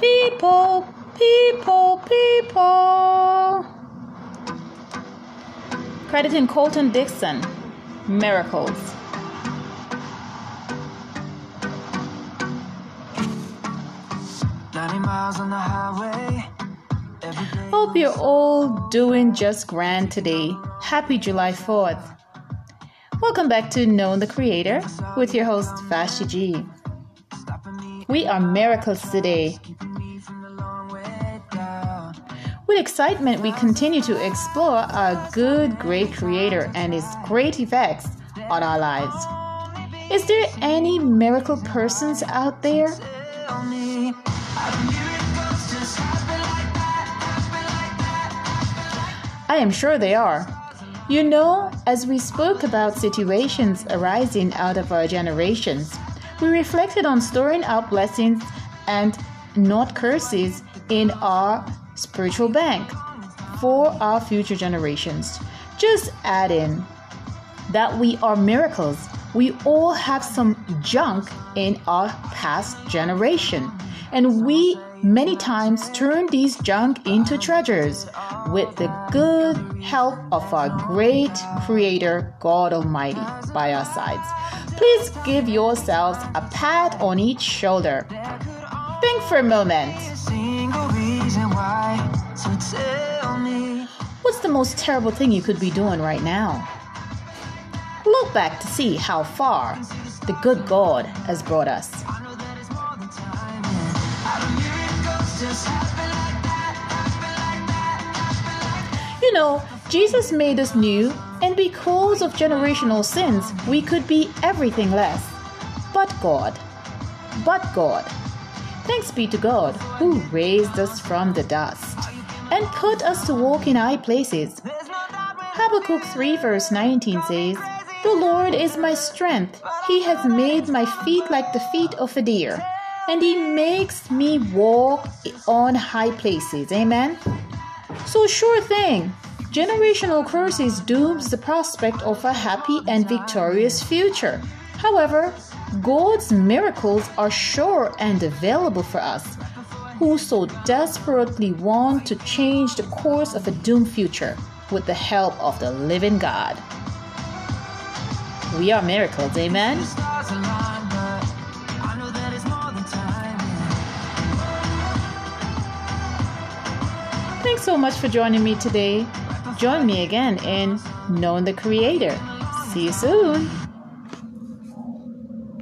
People, people, people. Crediting Colton Dixon, Miracles. Hope you're all doing just grand today. Happy July 4th. Welcome back to Knowing the Creator with your host, Vashti G. We are miracles today. With excitement, we continue to explore our good, great Creator and His great effects on our lives. Is there any miracle persons out there? I am sure they are. You know, as we spoke about situations arising out of our generations, we reflected on storing up blessings and not curses in our spiritual bank for our future generations. Just add in that we are miracles. We all have some junk in our past generation, and we many times turn these junk into treasures with the good help of our great Creator, God Almighty, by our sides. Please give yourselves a pat on each shoulder. Think for a moment. What's the most terrible thing you could be doing right now? Look back to see how far the good God has brought us. You know, Jesus made us new, and because of generational sins, we could be everything less. But God. But God. Thanks be to God, who raised us from the dust and put us to walk in high places. Habakkuk 3, verse 19 says, The Lord is my strength. He has made my feet like the feet of a deer, and He makes me walk on high places. Amen. So, sure thing, generational curses dooms the prospect of a happy and victorious future. However, God's miracles are sure and available for us who so desperately want to change the course of a doomed future with the help of the living God. We are miracles, amen? Thanks so much for joining me today. Join me again in Knowing the Creator. See you soon.